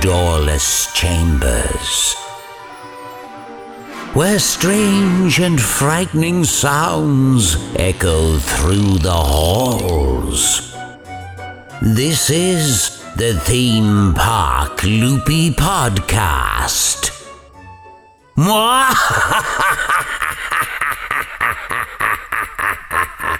doorless chambers, where strange and frightening sounds echo through the halls. This is the Theme Park Loopy Podcast.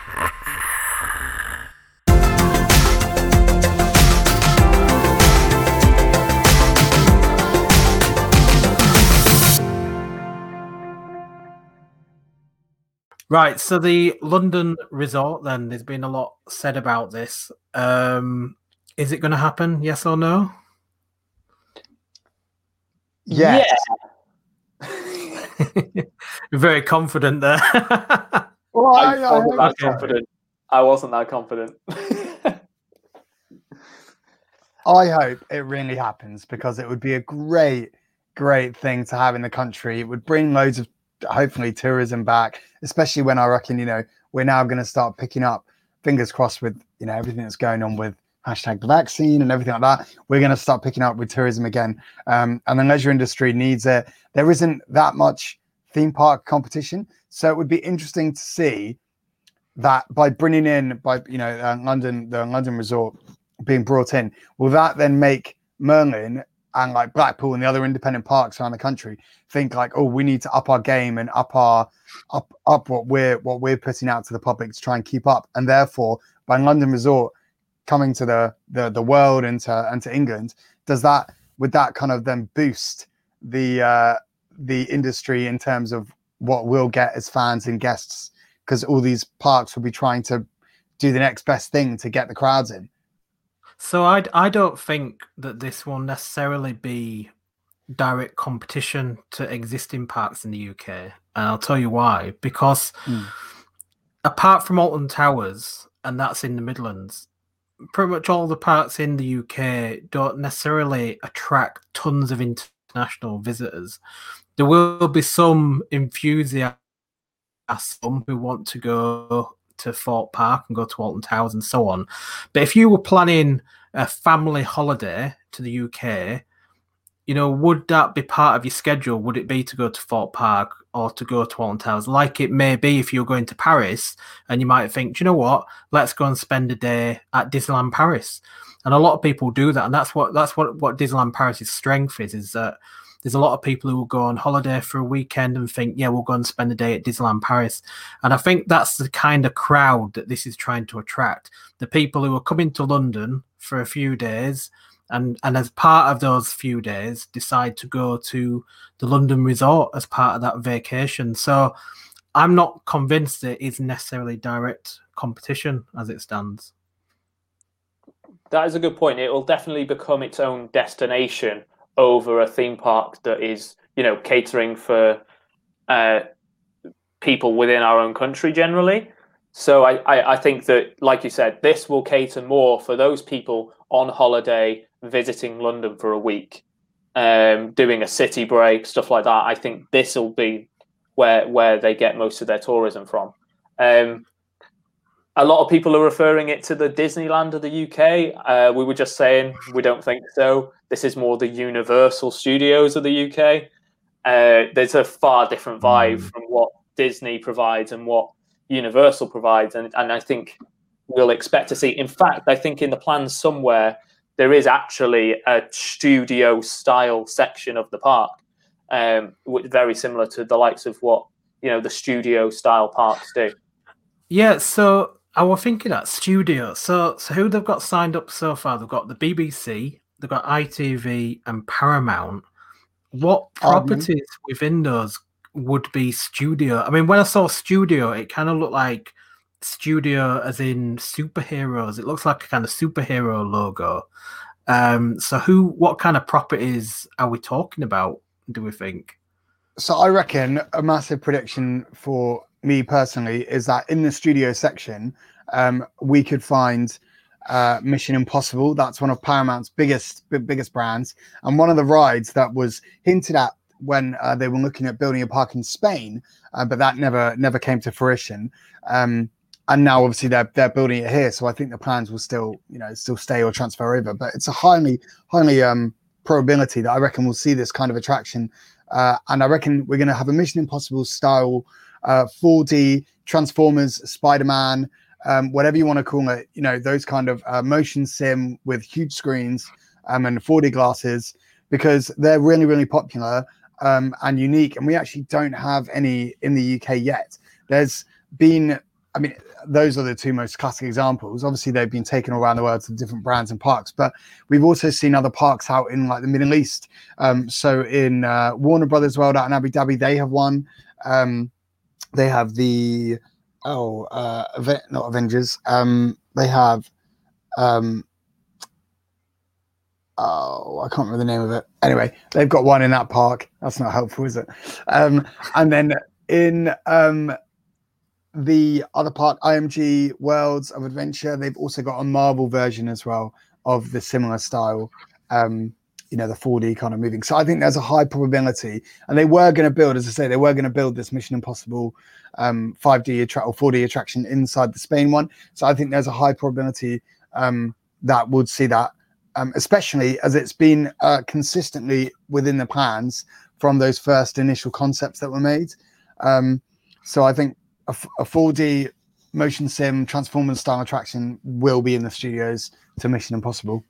Right, so the London resort, then there's been a lot said about this. Um, is it going to happen? Yes or no? Yes. You're very confident there. Well, I, I I wasn't that hope confident. I wasn't that confident. I hope it really happens because it would be a great, great thing to have in the country. It would bring loads of hopefully tourism back, especially when I reckon, you know, we're now going to start picking up, fingers crossed, with, you know, everything that's going on with hashtag the vaccine and everything like that. We're going to start picking up with tourism again. Um, and the leisure industry needs it. There isn't that much theme park competition. So it would be interesting to see that by bringing in, by, you know, uh, London, the London resort being brought in, will that then make Merlin and like Blackpool and the other independent parks around the country think like, oh, we need to up our game and up our up up what we're what we're putting out to the public to try and keep up. And therefore, by London Resort coming to the the the world and to and to England, does that would that kind of then boost the uh the industry in terms of what we'll get as fans and guests because all these parks will be trying to do the next best thing to get the crowds in. So I, I don't think that this will necessarily be direct competition to existing parks in the UK. And I'll tell you why. Because Hmm. apart from Alton Towers, and that's in the Midlands, pretty much all the parks in the UK don't necessarily attract tons of international visitors. There will be some enthusiasts some who want to go to Thorpe Park and go to Alton Towers and so on. But if you were planning a family holiday to the UK, you know, would that be part of your schedule? Would it be to go to Thorpe Park or to go to Alton Towers? Like it may be if you're going to Paris and you might think, "Do you know what, let's go and spend a day at Disneyland Paris. And a lot of people do that. And that's what that's what, what Disneyland Paris's strength is, is that there's a lot of people who will go on holiday for a weekend and think, yeah, we'll go and spend a day at Disneyland Paris. And I think that's the kind of crowd that this is trying to attract. The people who are coming to London for a few days and and as part of those few days decide to go to the London resort as part of that vacation. So I'm not convinced it is necessarily direct competition as it stands. That is a good point. It will definitely become its own destination over a theme park that is, you know, catering for uh, people within our own country generally. So I, I, I think that, like you said, this will cater more for those people on holiday visiting London for a week, um, doing a city break, stuff like that. I think this will be where where they get most of their tourism from. Um, a lot of people are referring it to the Disneyland of the UK. Uh, we were just saying we don't think so. This is more the Universal Studios of the UK. Uh, there's a far different vibe from what Disney provides and what Universal provides, and, and I think we'll expect to see. In fact, I think in the plans somewhere there is actually a studio style section of the park, um, which very similar to the likes of what you know the studio style parks do. Yeah, so I was thinking that studio. So, so who they've got signed up so far? They've got the BBC, they've got ITV, and Paramount. What Pardon? properties within those would be studio? I mean, when I saw studio, it kind of looked like studio as in superheroes. It looks like a kind of superhero logo. Um, so, who, what kind of properties are we talking about? Do we think? So I reckon a massive prediction for me personally is that in the studio section, um, we could find uh, Mission Impossible. That's one of Paramount's biggest bi- biggest brands, and one of the rides that was hinted at when uh, they were looking at building a park in Spain, uh, but that never never came to fruition. Um, and now obviously they're they're building it here, so I think the plans will still you know still stay or transfer over. But it's a highly highly um, probability that I reckon we'll see this kind of attraction. Uh, and I reckon we're going to have a Mission Impossible style uh, 4D Transformers, Spider Man, um, whatever you want to call it, you know, those kind of uh, motion sim with huge screens um, and 4D glasses because they're really, really popular um, and unique. And we actually don't have any in the UK yet. There's been, I mean, those are the two most classic examples. Obviously, they've been taken around the world to different brands and parks, but we've also seen other parks out in like the Middle East. Um, so in uh, Warner Brothers World out in Abu Dhabi, they have one. Um, they have the oh, uh, not Avengers. Um, they have um, oh, I can't remember the name of it. Anyway, they've got one in that park. That's not helpful, is it? Um, and then in um, the other part, IMG Worlds of Adventure, they've also got a Marvel version as well of the similar style. Um, you know, the 4D kind of moving. So I think there's a high probability, and they were going to build, as I say, they were going to build this Mission Impossible um, 5D attra- or 4D attraction inside the Spain one. So I think there's a high probability um, that would see that um, especially as it's been uh, consistently within the plans from those first initial concepts that were made. Um, so I think a, a 4D motion sim Transformers style attraction will be in the studios to Mission Impossible.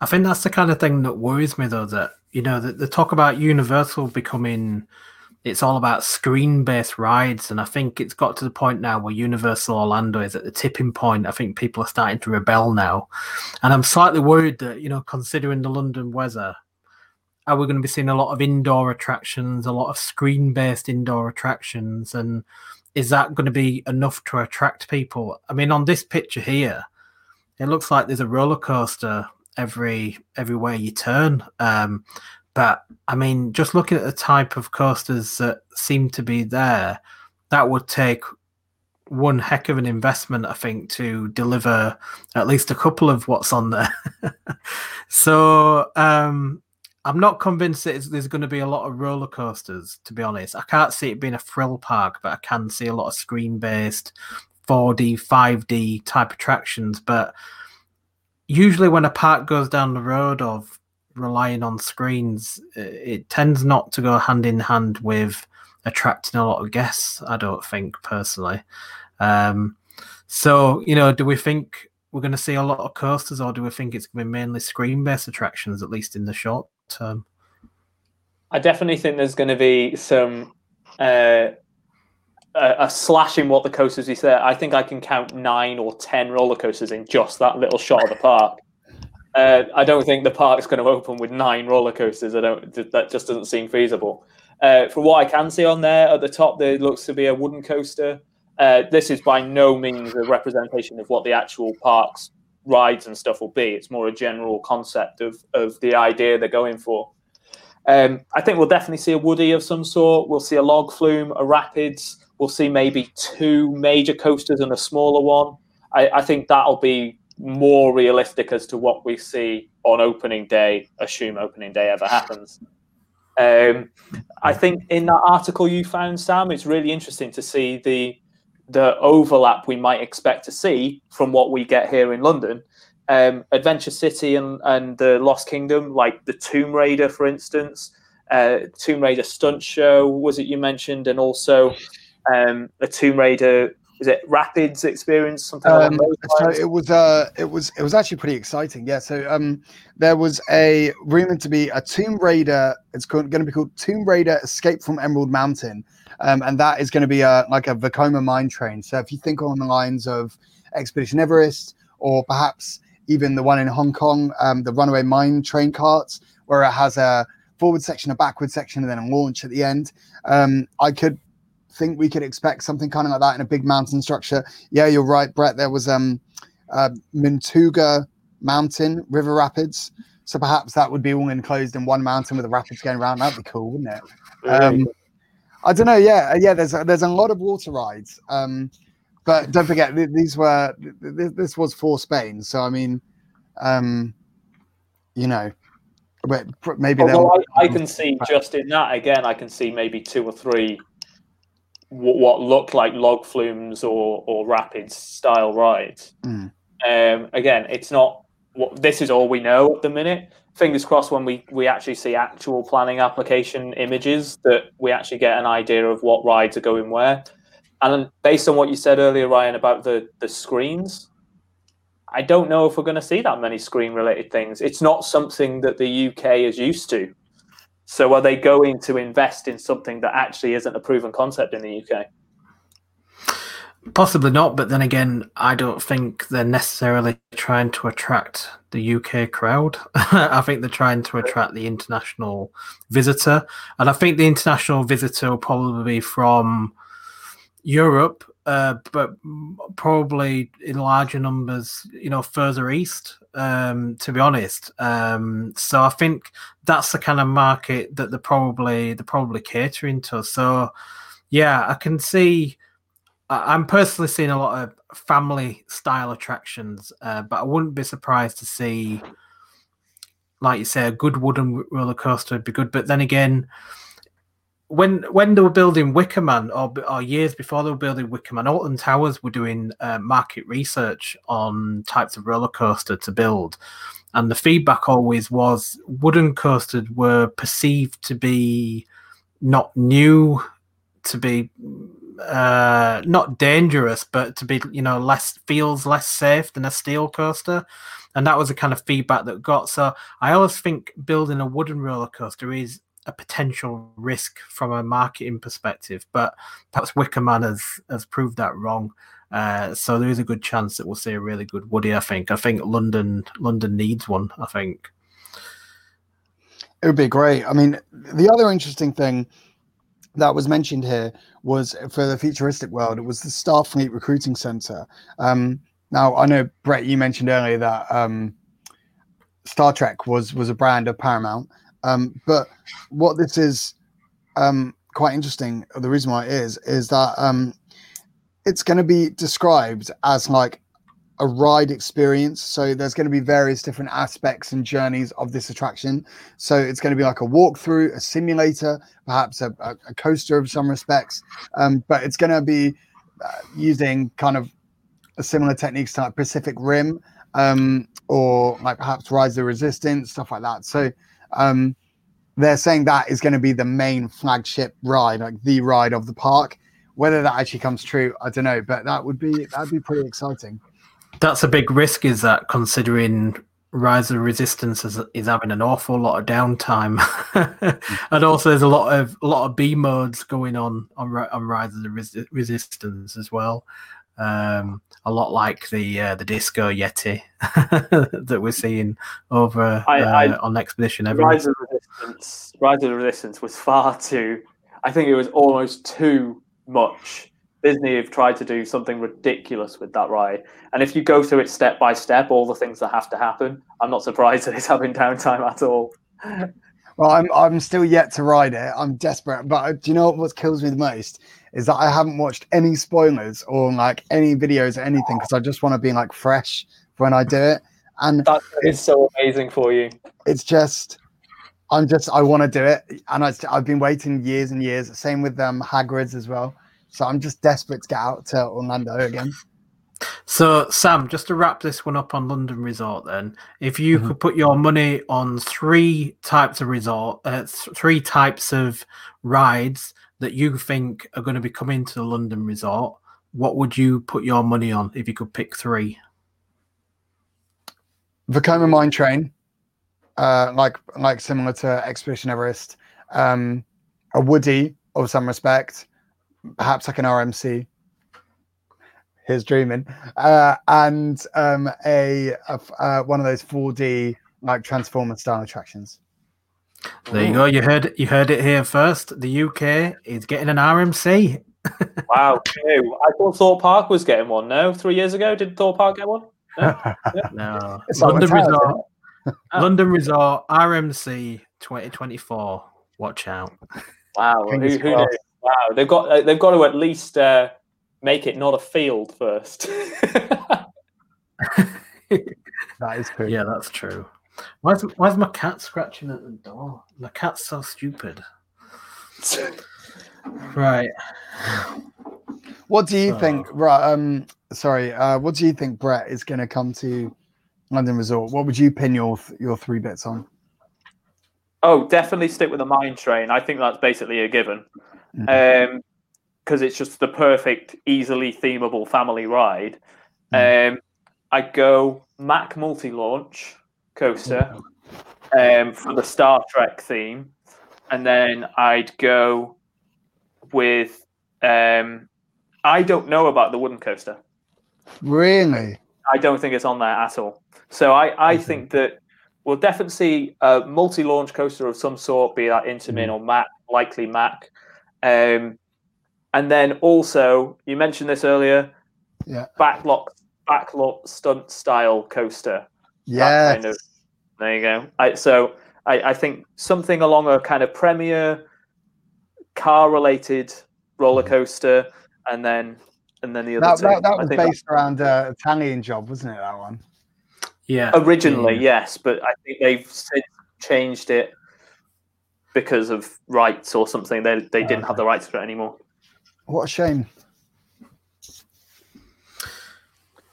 I think that's the kind of thing that worries me, though. That you know, the, the talk about Universal becoming it's all about screen based rides. And I think it's got to the point now where Universal Orlando is at the tipping point. I think people are starting to rebel now. And I'm slightly worried that, you know, considering the London weather, are we going to be seeing a lot of indoor attractions, a lot of screen based indoor attractions? And is that going to be enough to attract people? I mean, on this picture here, it looks like there's a roller coaster every everywhere you turn. Um, but I mean, just looking at the type of coasters that seem to be there, that would take one heck of an investment, I think, to deliver at least a couple of what's on there. so um, I'm not convinced that there's going to be a lot of roller coasters, to be honest. I can't see it being a thrill park, but I can see a lot of screen based 4D, 5D type attractions. But usually, when a park goes down the road of relying on screens, it tends not to go hand in hand with attracting a lot of guests. I don't think personally. Um, so you know, do we think we're going to see a lot of coasters, or do we think it's going to be mainly screen-based attractions, at least in the short term? I definitely think there's going to be some uh, a, slash in what the coasters is there. I think I can count nine or ten roller coasters in just that little shot of the park. Uh, I don't think the park's going to open with nine roller coasters. I don't. That just doesn't seem feasible. Uh, from what I can see on there at the top, there looks to be a wooden coaster. Uh, this is by no means a representation of what the actual park's rides and stuff will be. It's more a general concept of of the idea they're going for. Um, I think we'll definitely see a Woody of some sort. We'll see a log flume, a rapids. We'll see maybe two major coasters and a smaller one. I, I think that'll be more realistic as to what we see on opening day, assume opening day ever happens. Um, I think in that article you found, Sam, it's really interesting to see the the overlap we might expect to see from what we get here in London. Um, Adventure City and, and the Lost Kingdom, like the Tomb Raider, for instance, uh, Tomb Raider stunt show was it you mentioned, and also um, a Tomb Raider is it Rapids experience something um, so it was uh it was it was actually pretty exciting yeah. So um there was a rumored to be a tomb raider it's going to be called tomb raider escape from emerald mountain. Um, and that is going to be a like a vekoma mine train. So if you think on the lines of expedition everest or perhaps even the one in hong kong um, the runaway mine train carts where it has a forward section a backward section and then a launch at the end um, i could think we could expect something kind of like that in a big mountain structure. Yeah, you're right, Brett. There was um, uh, Mintuga Mountain River Rapids. So perhaps that would be all enclosed in one mountain with the rapids going around. That'd be cool, wouldn't it? Um, I don't know. Yeah, yeah. There's a, there's a lot of water rides, um, but don't forget these were this was for Spain. So I mean, um, you know, maybe. I, I, can see just in that again. I can see maybe two or three what look like log flumes or or rapids style rides. Mm. Um, again, it's not what this is all we know at the minute. fingers crossed when we we actually see actual planning application images that we actually get an idea of what rides are going where. And based on what you said earlier, Ryan, about the the screens, I don't know if we're going to see that many screen related things. It's not something that the UK is used to. So are they going to invest in something that actually isn't a proven concept in the UK? Possibly not, but then again, I don't think they're necessarily trying to attract the UK crowd. I think they're trying to attract the international visitor, and I think the international visitor will probably be from Europe, uh, but probably in larger numbers, you know, further east. Um, to be honest, um, so I think that's the kind of market that they're probably they're probably catering to. So, yeah, I can see I'm personally seeing a lot of family style attractions, uh, but I wouldn't be surprised to see, like you say, a good wooden roller coaster would be good. But then again, when when they were building Wickerman, or, or years before they were building Wickerman, Alton Towers were doing uh, market research on types of roller coaster to build, and the feedback always was wooden coasters were perceived to be not new, to be uh, not dangerous, but to be you know less feels less safe than a steel coaster, and that was the kind of feedback that got. So I always think building a wooden roller coaster is a potential risk from a marketing perspective, but perhaps Wickerman has has proved that wrong. Uh, so there is a good chance that we'll see a really good Woody. I think. I think London London needs one. I think it would be great. I mean, the other interesting thing that was mentioned here was for the futuristic world. It was the Starfleet Recruiting Center. Um, now I know Brett, you mentioned earlier that um, Star Trek was was a brand of Paramount, um, but what this is um, quite interesting. The reason why it is is that um, it's going to be described as like a ride experience. So there's going to be various different aspects and journeys of this attraction. So it's going to be like a walkthrough, a simulator, perhaps a, a, a coaster of some respects, um, but it's going to be uh, using kind of a similar techniques to like Pacific Rim um, or like perhaps Rise of the Resistance, stuff like that. So um, they're saying that is going to be the main flagship ride, like the ride of the park. Whether that actually comes true, I don't know, but that would be that'd be pretty exciting that's a big risk, is that considering Rise of Resistance is, is having an awful lot of downtime, and also there's a lot of a lot of B modes going on on, on Rise of the Res- Resistance as well. Um, a lot like the uh, the Disco Yeti that we're seeing over I, uh, I, on Expedition Everest. Rise of Resistance, Rise of Resistance was far too. I think it was almost too much Disney have tried to do something ridiculous with that ride. And if you go through it step by step, all the things that have to happen, I'm not surprised that it's having downtime at all. Well, I'm I'm still yet to ride it. I'm desperate, but uh, do you know what kills me the most is that I haven't watched any spoilers or like any videos or anything because I just want to be like fresh when I do it. And that is so amazing for you. It's just I'm just I want to do it, and I, I've been waiting years and years. Same with um Hagrid's as well. So I'm just desperate to get out to Orlando again. So, Sam, just to wrap this one up on London Resort, then, if you mm-hmm. could put your money on three types of resort, uh, th- three types of rides that you think are going to be coming to the London Resort, what would you put your money on if you could pick three? Vekoma Mine Train, uh, like like similar to Expedition Everest, um, a Woody of some respect, perhaps like an RMC. Here's dreaming, uh, and um, a, a uh, one of those 4D like Transformer style attractions. There you go. You heard you heard it here first. The UK is getting an RMC. wow, new. I thought Thorpe Park was getting one. No, three years ago, did Thorpe Park get one? No, no. London Resort, London Resort RMC 2024. Watch out! Wow, who, who? Wow, they've got uh, they've got to at least uh, make it not a field first. that is true. Yeah, that's true. Why's why's my cat scratching at the door? My cat's so stupid. right. What do you think? Right. Um. Sorry. Uh. What do you think Brett is going to come to London Resort? What would you pin your your three bits on? Oh, definitely stick with the mine train. I think that's basically a given. Mm. Um, because it's just the perfect, easily themable family ride. Um, I'd go Mack multi launch coaster um, for the Star Trek theme, and then I'd go with. Um, I don't know about the wooden coaster. Really? I don't think it's on there at all. So I, I think that we'll definitely see a multi-launch coaster of some sort, be that Intamin or Mack, likely Mack. Um, and then also, you mentioned this earlier, Yeah. backlock backlock stunt style coaster. Yeah. kind of- There you go. I, so I, I think something along a kind of premier car related roller coaster, and then and then the other That, two. that, that was think based around uh, Italian job, wasn't it? That one. Yeah. Originally, Yeah. yes, but I think they've since changed it because of rights or something. They they didn't have the rights for it anymore. What a shame.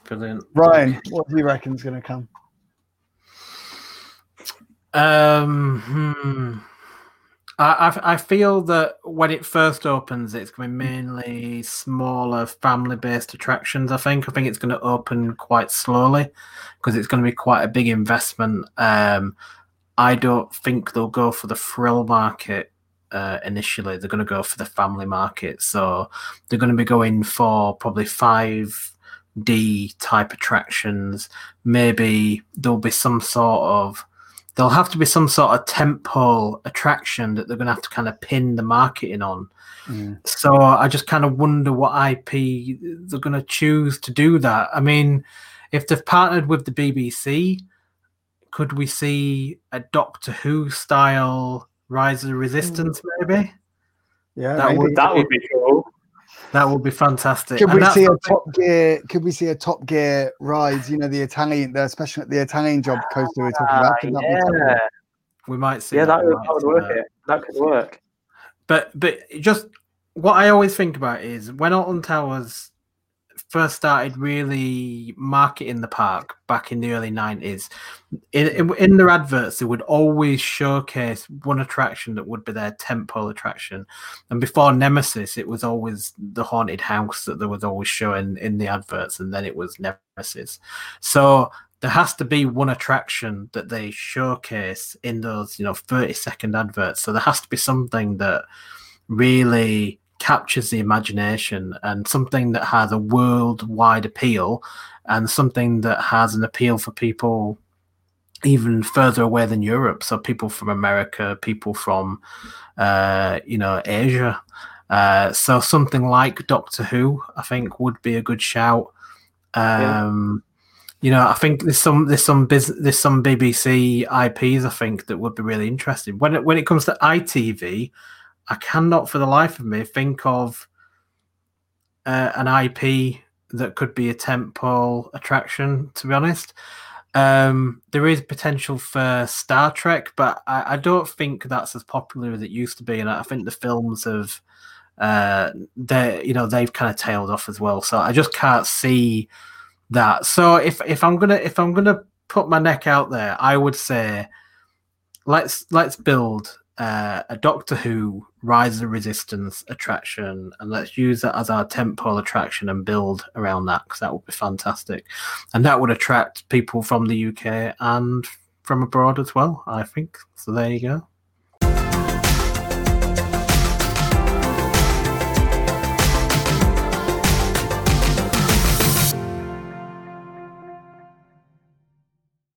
Brilliant. Ryan, what do you reckon's going to come? Um, hmm. I, I I feel that when it first opens, it's going to be mainly smaller family-based attractions. I think I think it's going to open quite slowly because it's going to be quite a big investment. Um, I don't think they'll go for the thrill market uh, initially. They're going to go for the family market. So they're going to be going for probably five D type attractions. Maybe there'll be some sort of there'll have to be some sort of tentpole attraction that they're going to have to kind of pin the marketing on. Mm. So I just kind of wonder what IP they're going to choose to do that. I mean, if they've partnered with the BBC, could we see a Doctor Who style Rise of the Resistance? Mm. Maybe Yeah, That maybe. would- That would be cool. that would be fantastic. Could And we see a Top Gear? Could we see a Top Gear ride? You know, the Italian, the especially the Italian job coaster we're talking about. Could that be ah, yeah, we might see. yeah, that we would, that would work. that. It that could work. But but just what I always think about is when Alton Towers first started really marketing the park back in the early nineties. In, in their adverts, they would always showcase one attraction that would be their tentpole attraction. And before Nemesis, it was always the haunted house that they was always showing in the adverts, and then it was Nemesis. So there has to be one attraction that they showcase in those, you know, 30 second adverts. So there has to be something that really captures the imagination and something that has a worldwide appeal and something that has an appeal for people even further away than Europe. So people from America, people from uh, you know Asia. Uh, so something like Doctor Who, I think, would be a good shout. Yeah. Um, You know, I think there's some there's some bus- there's some BBC IPs I think that would be really interesting. When it when it comes to ITV, I cannot for the life of me think of uh, an IP that could be a tentpole attraction. To be honest, um, there is potential for Star Trek, but I, I don't think that's as popular as it used to be, and I think the films have uh they you know they've kind of tailed off as well. So i just can't see that. So if if i'm gonna if i'm gonna put my neck out there i would say let's let's build uh, a doctor who rise of resistance attraction and let's use that as our tentpole attraction and build around that because that would be fantastic. And that would attract people from the uk and from abroad as well i think. So there you go